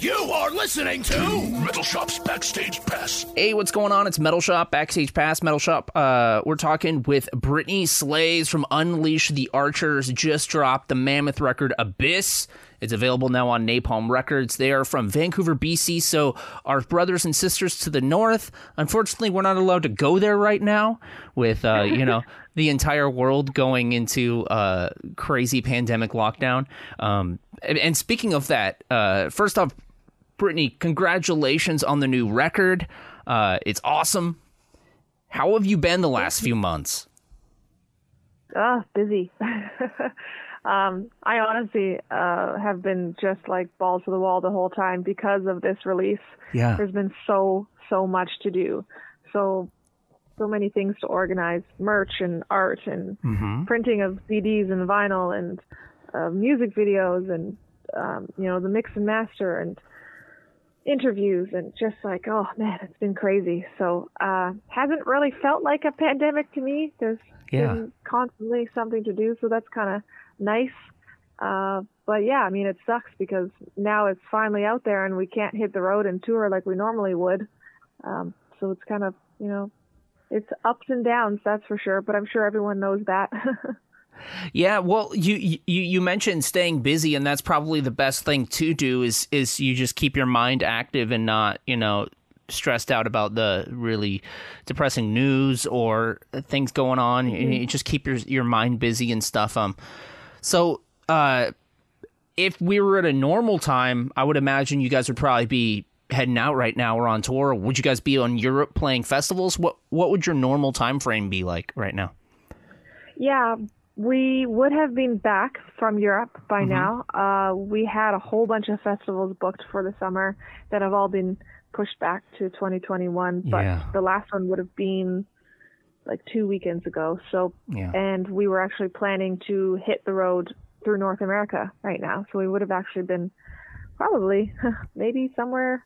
You are listening to Metal Shop's Backstage Pass. Hey, what's going on? It's Metal Shop, Backstage Pass, Metal Shop. Uh, we're talking with Brittney Slayes from Unleash the Archers. Just dropped the mammoth record Abyss. It's available now on Napalm Records. They are from Vancouver, BC, so our brothers and sisters to the north. Unfortunately, we're not allowed to go there right now with, uh, you know, the entire world going into uh, crazy pandemic lockdown. Um, and, and speaking of that, uh, first off, Brittney, congratulations on the new record. Uh, it's awesome. How have you been the last few months? Ah, busy. um, I honestly uh, have been just like balls to the wall the whole time because of this release. Yeah. There's been so so much to do, so so many things to organize, merch and art and printing of CDs and vinyl and uh, music videos and um, you know the mix and master and interviews and just like oh man it's been crazy. So uh hasn't really felt like a pandemic to me. There's Yeah. been constantly something to do so that's kind of nice. Uh but yeah i mean it sucks because now it's finally out there and we can't hit the road and tour like we normally would. Um so it's kind of you know it's ups and downs that's for sure but i'm sure everyone knows that Yeah, well, you you you mentioned staying busy, and that's probably the best thing to do. Is is you just keep your mind active and not you know stressed out about the really depressing news or things going on. You- You just keep your your mind busy and stuff. Um, so uh, if we were at a normal time, I would imagine you guys would probably be heading out right now or on tour. Would you guys be on Europe playing festivals? What what would your normal time frame be like right now? Yeah, we would have been back from Europe by Mm-hmm. now. Uh, we had a whole bunch of festivals booked for the summer that have all been pushed back to 2021, but Yeah. the last one would have been like two weekends ago. So, Yeah. and we were actually planning to hit the road through North America right now. So we would have actually been probably maybe somewhere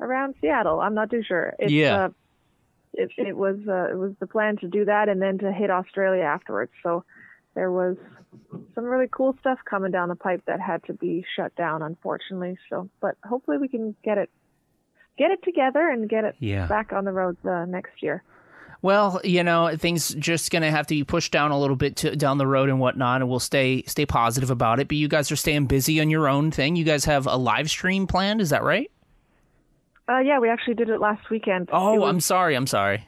around Seattle. I'm not too sure. It's, Yeah. Uh, it, it was uh, it was the plan to do that and then to hit Australia afterwards. So there was some really cool stuff coming down the pipe that had to be shut down, unfortunately. So, but hopefully we can get it get it together and get it Yeah. back on the road uh, next year. Well, you know, things just gonna have to be pushed down a little bit to, down the road and whatnot, and we'll stay stay positive about it. But you guys are staying busy on your own thing. You guys have a live stream planned, is that right? Uh, yeah, we actually did it last weekend. Oh, was- I'm sorry, I'm sorry.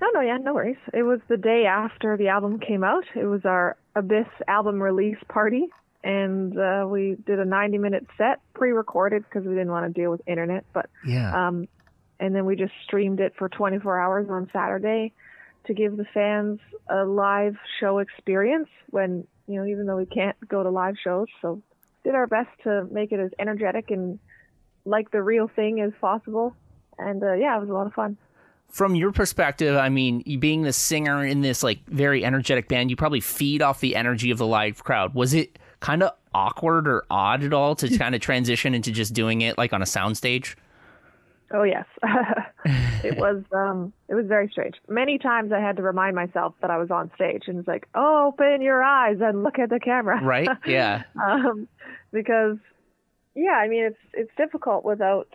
No, no, yeah, no worries. It was the day after the album came out. It was our Abyss album release party, and uh, we did a 90 minute set, pre recorded because we didn't want to deal with internet. But Yeah. um, and then we just streamed it for 24 hours on Saturday to give the fans a live show experience. When you know, even though we can't go to live shows, so did our best to make it as energetic and like the real thing as possible. And uh, yeah, it was a lot of fun. From your perspective, I mean, you being the singer in this like very energetic band, you probably feed off the energy of the live crowd. Was it kind of awkward or odd at all to kind of transition into just doing it like on a soundstage? Oh yes, it was. Um, it was very strange. Many times I had to remind myself that I was on stage, and it's like, open your eyes and look at the camera. Right? Yeah. um, because, yeah, I mean, it's it's difficult without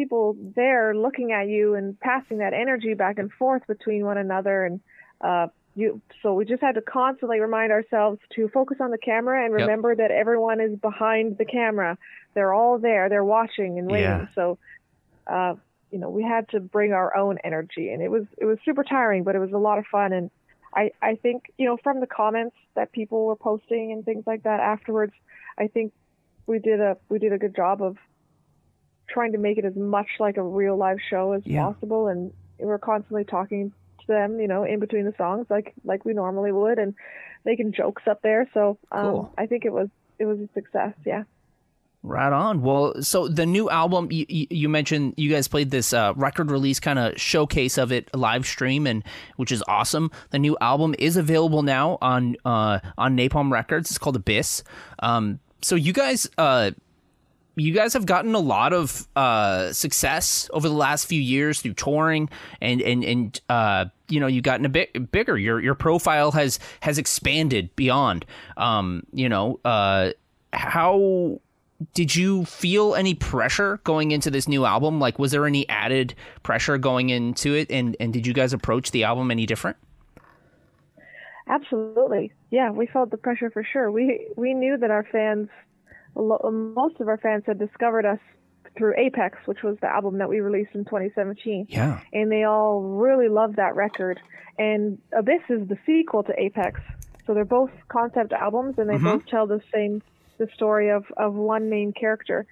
people there looking at you and passing that energy back and forth between one another, and uh, you. So we just had to constantly remind ourselves to focus on the camera and Yep. remember that everyone is behind the camera they're all there, they're watching and waiting. Yeah. So, uh, you know, we had to bring our own energy, and it was it was super tiring, but it was a lot of fun. And I I think you know from the comments that people were posting and things like that afterwards, I think we did a we did a good job of trying to make it as much like a real live show as Yeah. possible, and we're constantly talking to them, you know, in between the songs, like like we normally would, and making jokes up there. So um, Cool. I think it was it was a success. Yeah. Right on. Well, so the new album you, you you mentioned you guys played this uh, record release kind of showcase of it live stream and which is awesome. The new album is available now on uh, on Napalm Records. It's called Abyss. Um, so you guys uh, you guys have gotten a lot of uh, success over the last few years through touring and and and uh, you know you've gotten a bit bigger. Your your profile has has expanded beyond. Um, you know uh, how did you feel any pressure going into this new album? Like, was there any added pressure going into it? And and did you guys approach the album any different? Absolutely. Yeah, we felt the pressure for sure. We we knew that our fans, most of our fans had discovered us through Apex, which was the album that we released in 2017. Yeah. And they all really loved that record. And Abyss is the sequel to Apex. So they're both concept albums and they mm-hmm. both tell the same the story of, of one main character.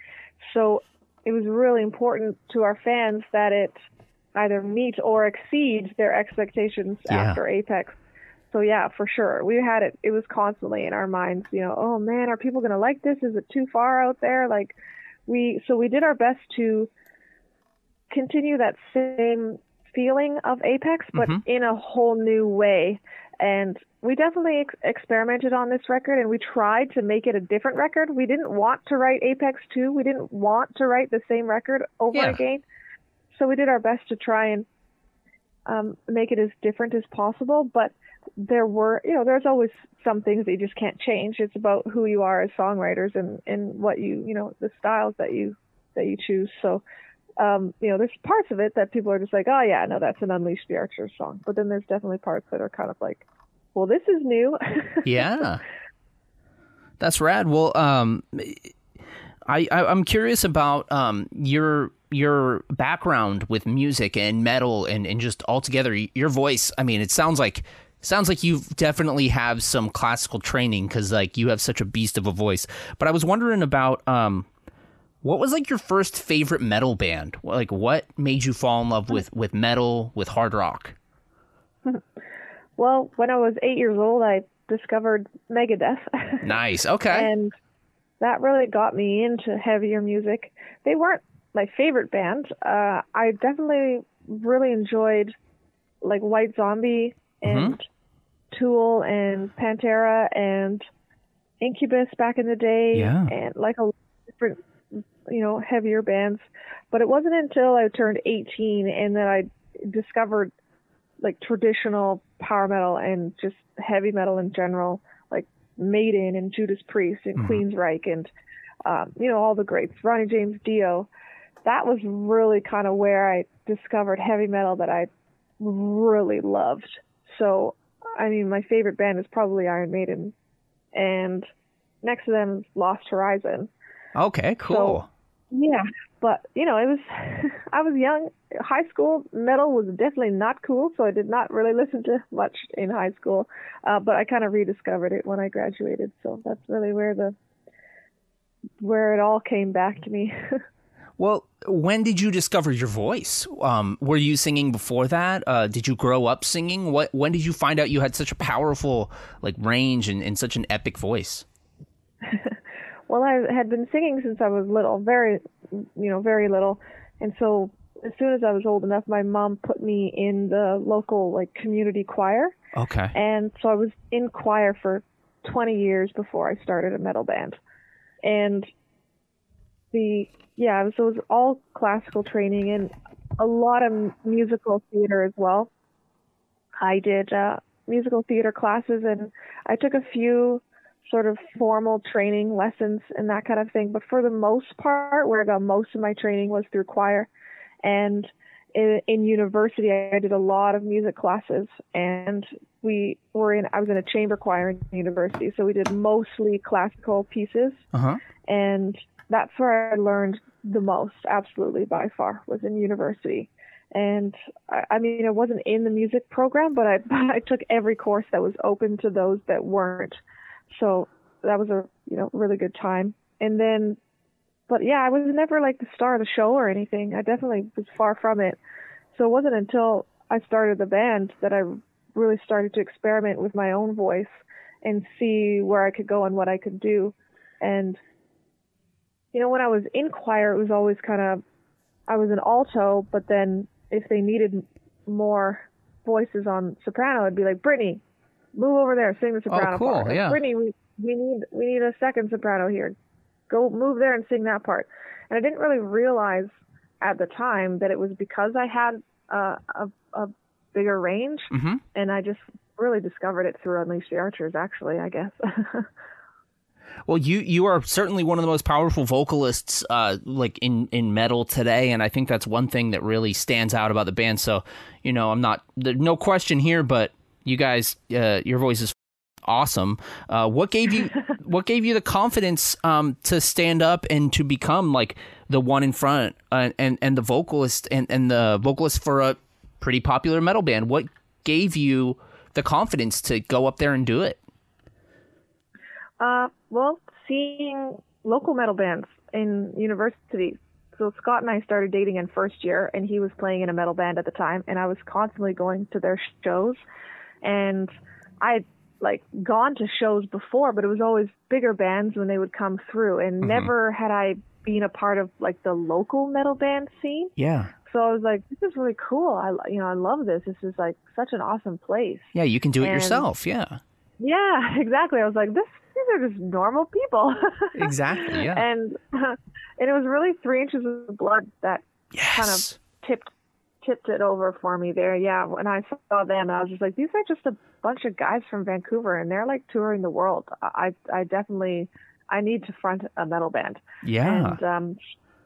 So it was really important to our fans that it either meet or exceed their expectations Yeah. after Apex. So yeah, for sure. We had it it was constantly in our minds, you know, oh man, are people going to like this? Is it too far out there? Like we so we did our best to continue that same feeling of Apex but in a whole new way. And we definitely ex- experimented on this record and we tried to make it a different record. We didn't want to write Apex 2. We didn't want to write the same record over Yeah. again. So we did our best to try and um, make it as different as possible. But there were, you know, there's always some things that you just can't change. It's about who you are as songwriters and, and what you, you know, the styles that you that you choose. So, um, you know, there's parts of it that people are just like, oh yeah, no, that's an Unleash the Archers song. But then there's definitely parts that are kind of like, well, this is new. Yeah. That's rad. Well, um, I, I I'm curious about um your your background with music and metal and and just altogether your voice. I mean, it sounds like sounds like you definitely have some classical training because like you have such a beast of a voice. But I was wondering about um. What was like your first favorite metal band? Like, what made you fall in love with with metal, with hard rock? well, when I was eight years old, I discovered Megadeth. Nice. Okay. and that really got me into heavier music. They weren't my favorite band. Uh, I definitely really enjoyed like White Zombie and Tool and Pantera and Incubus back in the day, Yeah. and like a different, you know, heavier bands. But it wasn't until I turned 18 and then I discovered like traditional power metal and just heavy metal in general, like Maiden and Judas Priest and Queensryche and um, you know all the greats, Ronnie James Dio. That was really kind of where I discovered heavy metal that I really loved. So, I mean, my favorite band is probably Iron Maiden, and next to them Lost Horizon. okay. Cool. Yeah, but you know, it was I was young. High school metal was definitely not cool, so I did not really listen to much in high school. Uh, but I kind of rediscovered it when I graduated, so that's really where the where it all came back to me. Well, when did you discover your voice? Um, were you singing before that? Uh, did you grow up singing? What? When did you find out you had such a powerful like range and, and such an epic voice? well, I had been singing since I was little, very, you know, very little, and so as soon as I was old enough, my mom put me in the local like community choir. Okay. And so I was in choir for 20 years before I started a metal band. And the, yeah, so it was all classical training and a lot of musical theater as well. I did uh, musical theater classes and I took a few sort of formal training lessons and that kind of thing. But for the most part, where I got most of my training was through choir. And in, in university, I did a lot of music classes, and we were in. I was in a chamber choir in university, so we did mostly classical pieces. Uh huh. And that's where I learned the most, absolutely by far, was in university. And I, I mean, I wasn't in the music program, but I I took every course that was open to those that weren't. So that was a you know really good time. And then, but yeah, I was never like the star of the show or anything. I definitely was far from it. So it wasn't until I started the band that I really started to experiment with my own voice and see where I could go and what I could do. And you know, when I was in choir, it was always kind of I was an alto, but then if they needed more voices on soprano, it'd be like Brittney, move over there, sing the soprano oh, cool. part. Yeah. Brittney, we we need we need a second soprano here. Go move there and sing that part. And I didn't really realize at the time that it was because I had uh, a a bigger range, Mm-hmm. and I just really discovered it through Unleash the Archers. Actually, I guess. Well, you you are certainly one of the most powerful vocalists, uh, like in in metal today, and I think that's one thing that really stands out about the band. So, you know, I'm not there's no question here, but you guys, uh, your voice is awesome. Uh, what gave you what gave you the confidence um, to stand up and to become like the one in front uh, and and the vocalist and and the vocalist for a pretty popular metal band? What gave you the confidence to go up there and do it? Uh, well, seeing local metal bands in universities. So Scott and I started dating in first year, and he was playing in a metal band at the time, and I was constantly going to their shows, and I'd like gone to shows before, but it was always bigger bands when they would come through, and mm-hmm. never had I been a part of like the local metal band scene. Yeah. So I was like, this is really cool. I, you know, I love this. This is like such an awesome place. Yeah, you can do it And- yourself. Yeah. Yeah, exactly. I was like, this these are just normal people. Exactly. Yeah. and and it was really three inches of blood that yes. kind of tipped tipped it over for me there. Yeah, when I saw them, I was just like, these are just a bunch of guys from Vancouver, and they're like touring the world. I I definitely I need to front a metal band. yeah. And um,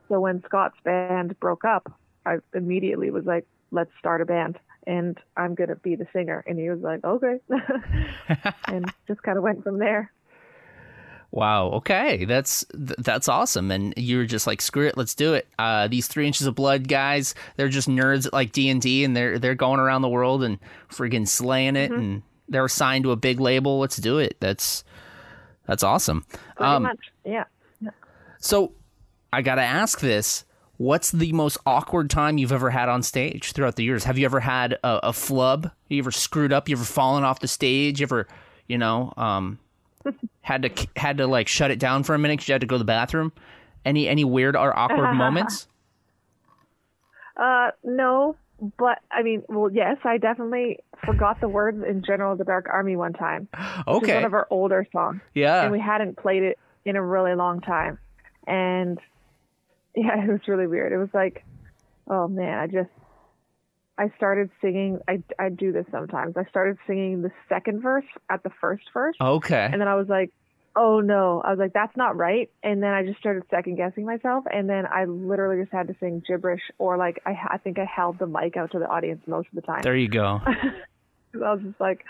so when Scott's band broke up, I immediately was like, let's start a band. And I'm going to be the singer. And he was like, okay. and just kind of went from there. Wow. Okay, that's th- that's awesome. And you were just like, screw it, let's do it. Uh, these three inches of blood guys, they're just nerds at like D and D, and they're they're going around the world and friggin' slaying it, and they're signed to a big label. Let's do it. That's that's awesome. Pretty Um, much. Yeah. so I gotta ask this: What's the most awkward time you've ever had on stage throughout the years? Have you ever had a, a flub? You ever screwed up? You ever fallen off the stage? You ever, you know, um, had to had to like shut it down for a minute because you had to go to the bathroom? Any any weird or awkward moments? Uh, no, but I mean, well, yes, I definitely forgot the words in General of the Dark Army one time. Okay, one of our older songs. yeah, and we hadn't played it in a really long time. And yeah, it was really weird. It was like, oh man, I just, I started singing. I, I do this sometimes. I started singing the second verse at the first verse. okay, And then I was like, oh no. I was like, that's not right. And then I just started second guessing myself. And then I literally just had to sing gibberish or like, I, I think I held the mic out to the audience most of the time. there you go. I was just like,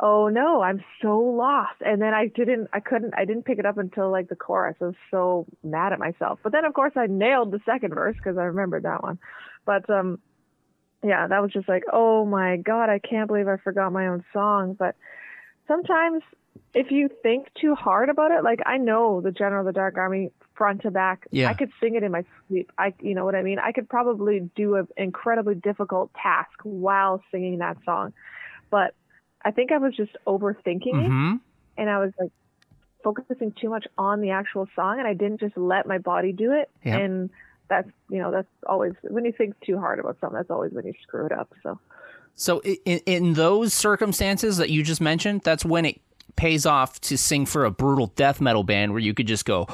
oh no, I'm so lost. And then I didn't, I couldn't, I didn't pick it up until like the chorus. I was so mad at myself. But then of course I nailed the second verse because I remembered that one. But um, yeah, that was just like, oh my god, I can't believe I forgot my own song. But sometimes if you think too hard about it, like I know the General of the Dark Army front to back. Yeah. I could sing it in my sleep. I, you know what I mean? I could probably do an incredibly difficult task while singing that song. But I think I was just overthinking it hmm and I was like focusing too much on the actual song and I didn't just let my body do it. Yep. And that's, you know, that's always, when you think too hard about something, that's always when you screw it up. So, So in, in those circumstances that you just mentioned, that's when it pays off to sing for a brutal death metal band where you could just go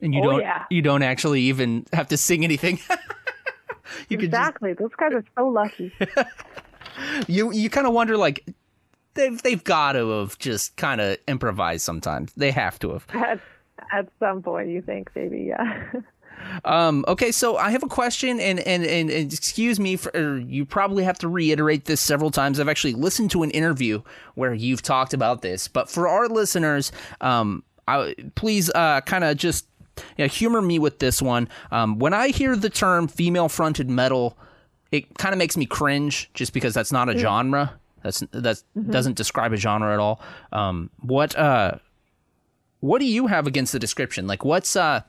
and you Oh, don't yeah. you don't actually even have to sing anything. you could just exactly. Those guys are so lucky. you you kind of wonder like they've they've got to have just kind of improvised sometimes. They have to have. at, at some point, you think maybe, yeah. Um, okay, so I have a question, and and and, and excuse me for or you probably have to reiterate this several times. I've actually listened to an interview where you've talked about this, but for our listeners, um, I, please uh, kind of just you know, humor me with this one. Um, when I hear the term female fronted metal, it kind of makes me cringe just because that's not a genre. That's that doesn't describe a genre at all. Um, what uh, what do you have against the description? Like, what's uh,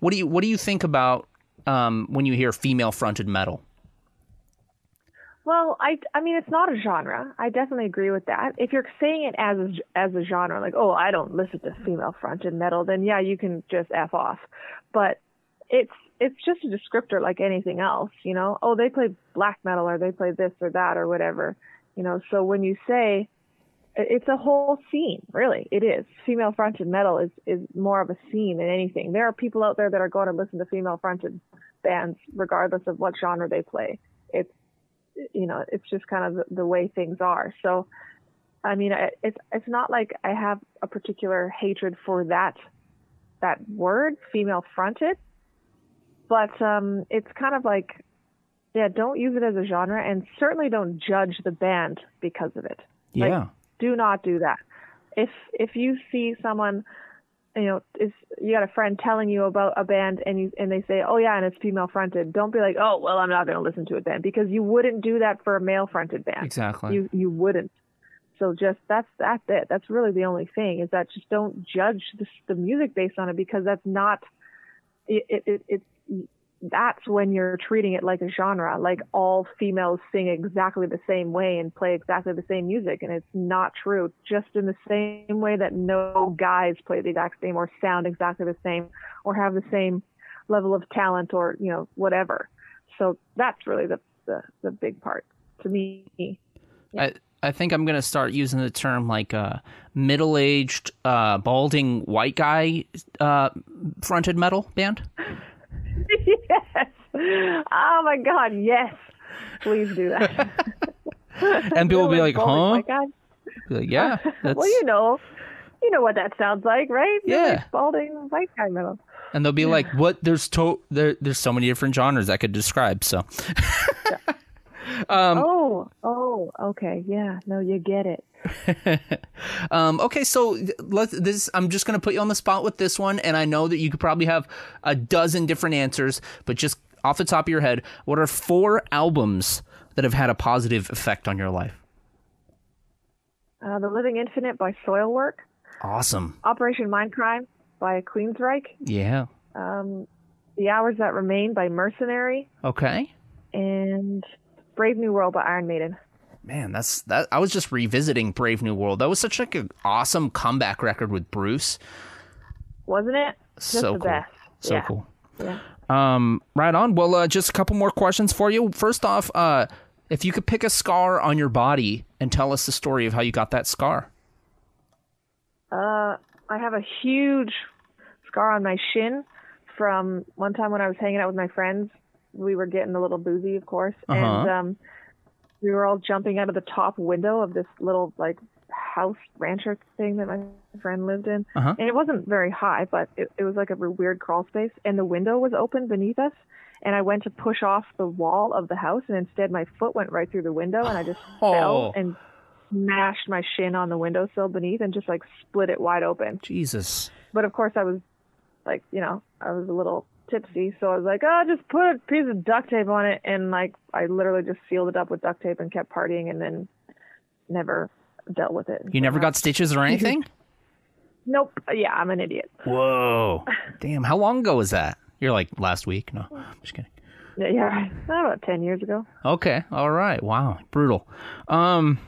what do you what do you think about um, when you hear female fronted metal? Well, I I mean it's not a genre. I definitely agree with that. If you're saying it as a, as a genre, like oh I don't listen to female fronted metal, then yeah you can just f off. But it's it's just a descriptor like anything else, you know. Oh they play black metal or they play this or that or whatever, you know. So when you say it's a whole scene, really. It is. Female fronted metal is is more of a scene than anything. There are people out there that are going to listen to female fronted bands regardless of what genre they play. It's you know, it's just kind of the, way things are. So, I mean, it's it's not like I have a particular hatred for that that word, female fronted, but um, it's kind of like, yeah, don't use it as a genre, and certainly don't judge the band because of it. Like, Yeah. do not do that. If if you see someone, you know, is you got a friend telling you about a band and you and they say, oh yeah, and it's female fronted, don't be like, oh well, I'm not going to listen to it then because you wouldn't do that for a male fronted band. Exactly. You you wouldn't. So just that's that's it. That's really the only thing is that just don't judge the, the music based on it because that's not. It it, it it's that's when you're treating it like a genre, like all females sing exactly the same way and play exactly the same music, and it's not true. Just in the same way that no guys play the exact same or sound exactly the same or have the same level of talent or you know whatever. So that's really the the, the big part to me. I I think I'm gonna start using the term like uh, middle aged uh, balding white guy uh, fronted metal band. yes. Oh my God. Yes. Please do that. And people will be like, Oh huh? my God. Be like, yeah. That's... Well, you know, you know what that sounds like, right? Yeah. Balding white guy metal. And they'll be like, what? There's to there. There's so many different genres I could describe. So Um, oh, oh, okay, yeah. No, you get it. Um, okay, so let this. I'm just gonna put you on the spot with this one, and I know that you could probably have a dozen different answers, but just off the top of your head, what are four albums that have had a positive effect on your life? Uh, the Living Infinite by Soilwork, Awesome. Operation Mindcrime by Queensryche, Yeah. The Hours That Remain by Mercenary, Okay. and Brave New World by Iron Maiden. Man, that's that. I was just revisiting Brave New World. That was such like an awesome comeback record with Bruce. Wasn't it? Just so the cool. best. So yeah. cool. Yeah. Um, right on. Well, uh, just a couple more questions for you. First off, uh, if you could pick a scar on your body and tell us the story of how you got that scar. Uh, I have a huge scar on my shin from one time when I was hanging out with my friends. We were getting a little boozy, of course, and Uh-huh. um, we were all jumping out of the top window of this little like house rancher thing that my friend lived in. Uh-huh. And it wasn't very high, but it, it was like a weird crawl space, and the window was open beneath us. And I went to push off the wall of the house, and instead my foot went right through the window, and I just Oh. fell and smashed my shin on the windowsill beneath, and just like split it wide open. Jesus. But of course, I was like, you know, I was a little tipsy, so I was like, oh, just put a piece of duct tape on it, and like, I literally just sealed it up with duct tape and kept partying, and then never dealt with it. You never got stitches or anything? Nope. Yeah, I'm an idiot. Whoa. Damn. How long ago was that? You're like last week? No, I'm just kidding. Yeah, yeah, about ten years ago. Okay. All right. Wow. Brutal. Um,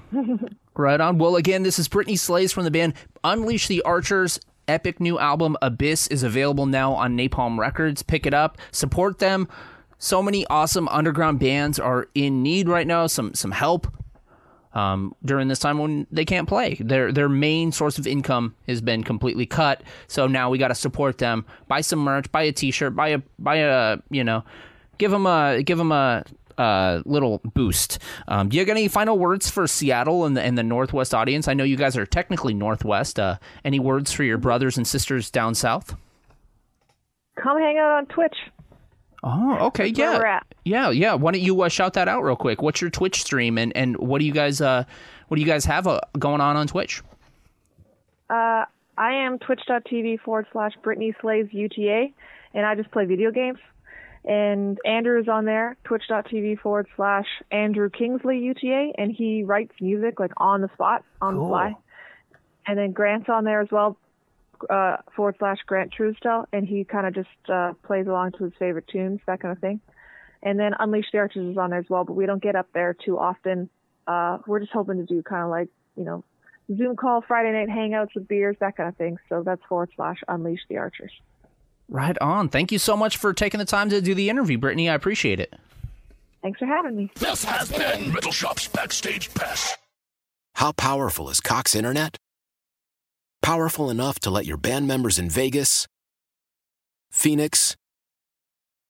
right on. Well, again, this is Brittney Slayes from the band Unleash the Archers. Epic new album Abyss is available now on Napalm Records. Pick it up. Support them. So many awesome underground bands are in need right now. Some some help um, during this time when they can't play. Their their main source of income has been completely cut. So now we got to support them. Buy some merch. Buy a T-shirt. Buy a buy a you know, give them a give them a. Uh, little boost. Um, do you have any final words for Seattle and the, and the Northwest audience? I know you guys are technically Northwest. Uh, any words for your brothers and sisters down south? Come hang out on Twitch. Oh, okay, yeah, yeah, yeah. Why don't you uh, shout that out real quick? What's your Twitch stream and, and what do you guys uh what do you guys have uh, going on on Twitch? Uh, I am twitch.tv forward slash Brittney Slayes UTA, and I just play video games. And Andrew is on there, twitch.tv forward slash Andrew Kingsley UTA, and he writes music like on the spot, on Cool. the fly. And then Grant's on there as well, uh, forward slash Grant Truesdell, and he kind of just uh, plays along to his favorite tunes, that kind of thing. And then Unleash the Archers is on there as well, but we don't get up there too often. Uh, we're just hoping to do kind of like, you know, Zoom call, Friday night hangouts with beers, that kind of thing. So that's forward slash Unleash the Archers. Right on. Thank you so much for taking the time to do the interview, Brittney. I appreciate it. Thanks for having me. This has been Metal Shop's Backstage Pass. How powerful is Cox Internet? Powerful enough to let your band members in Vegas, Phoenix,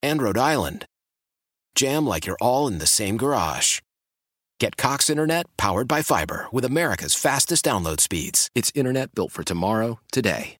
and Rhode Island jam like you're all in the same garage. Get Cox Internet powered by fiber with America's fastest download speeds. It's internet built for tomorrow, today.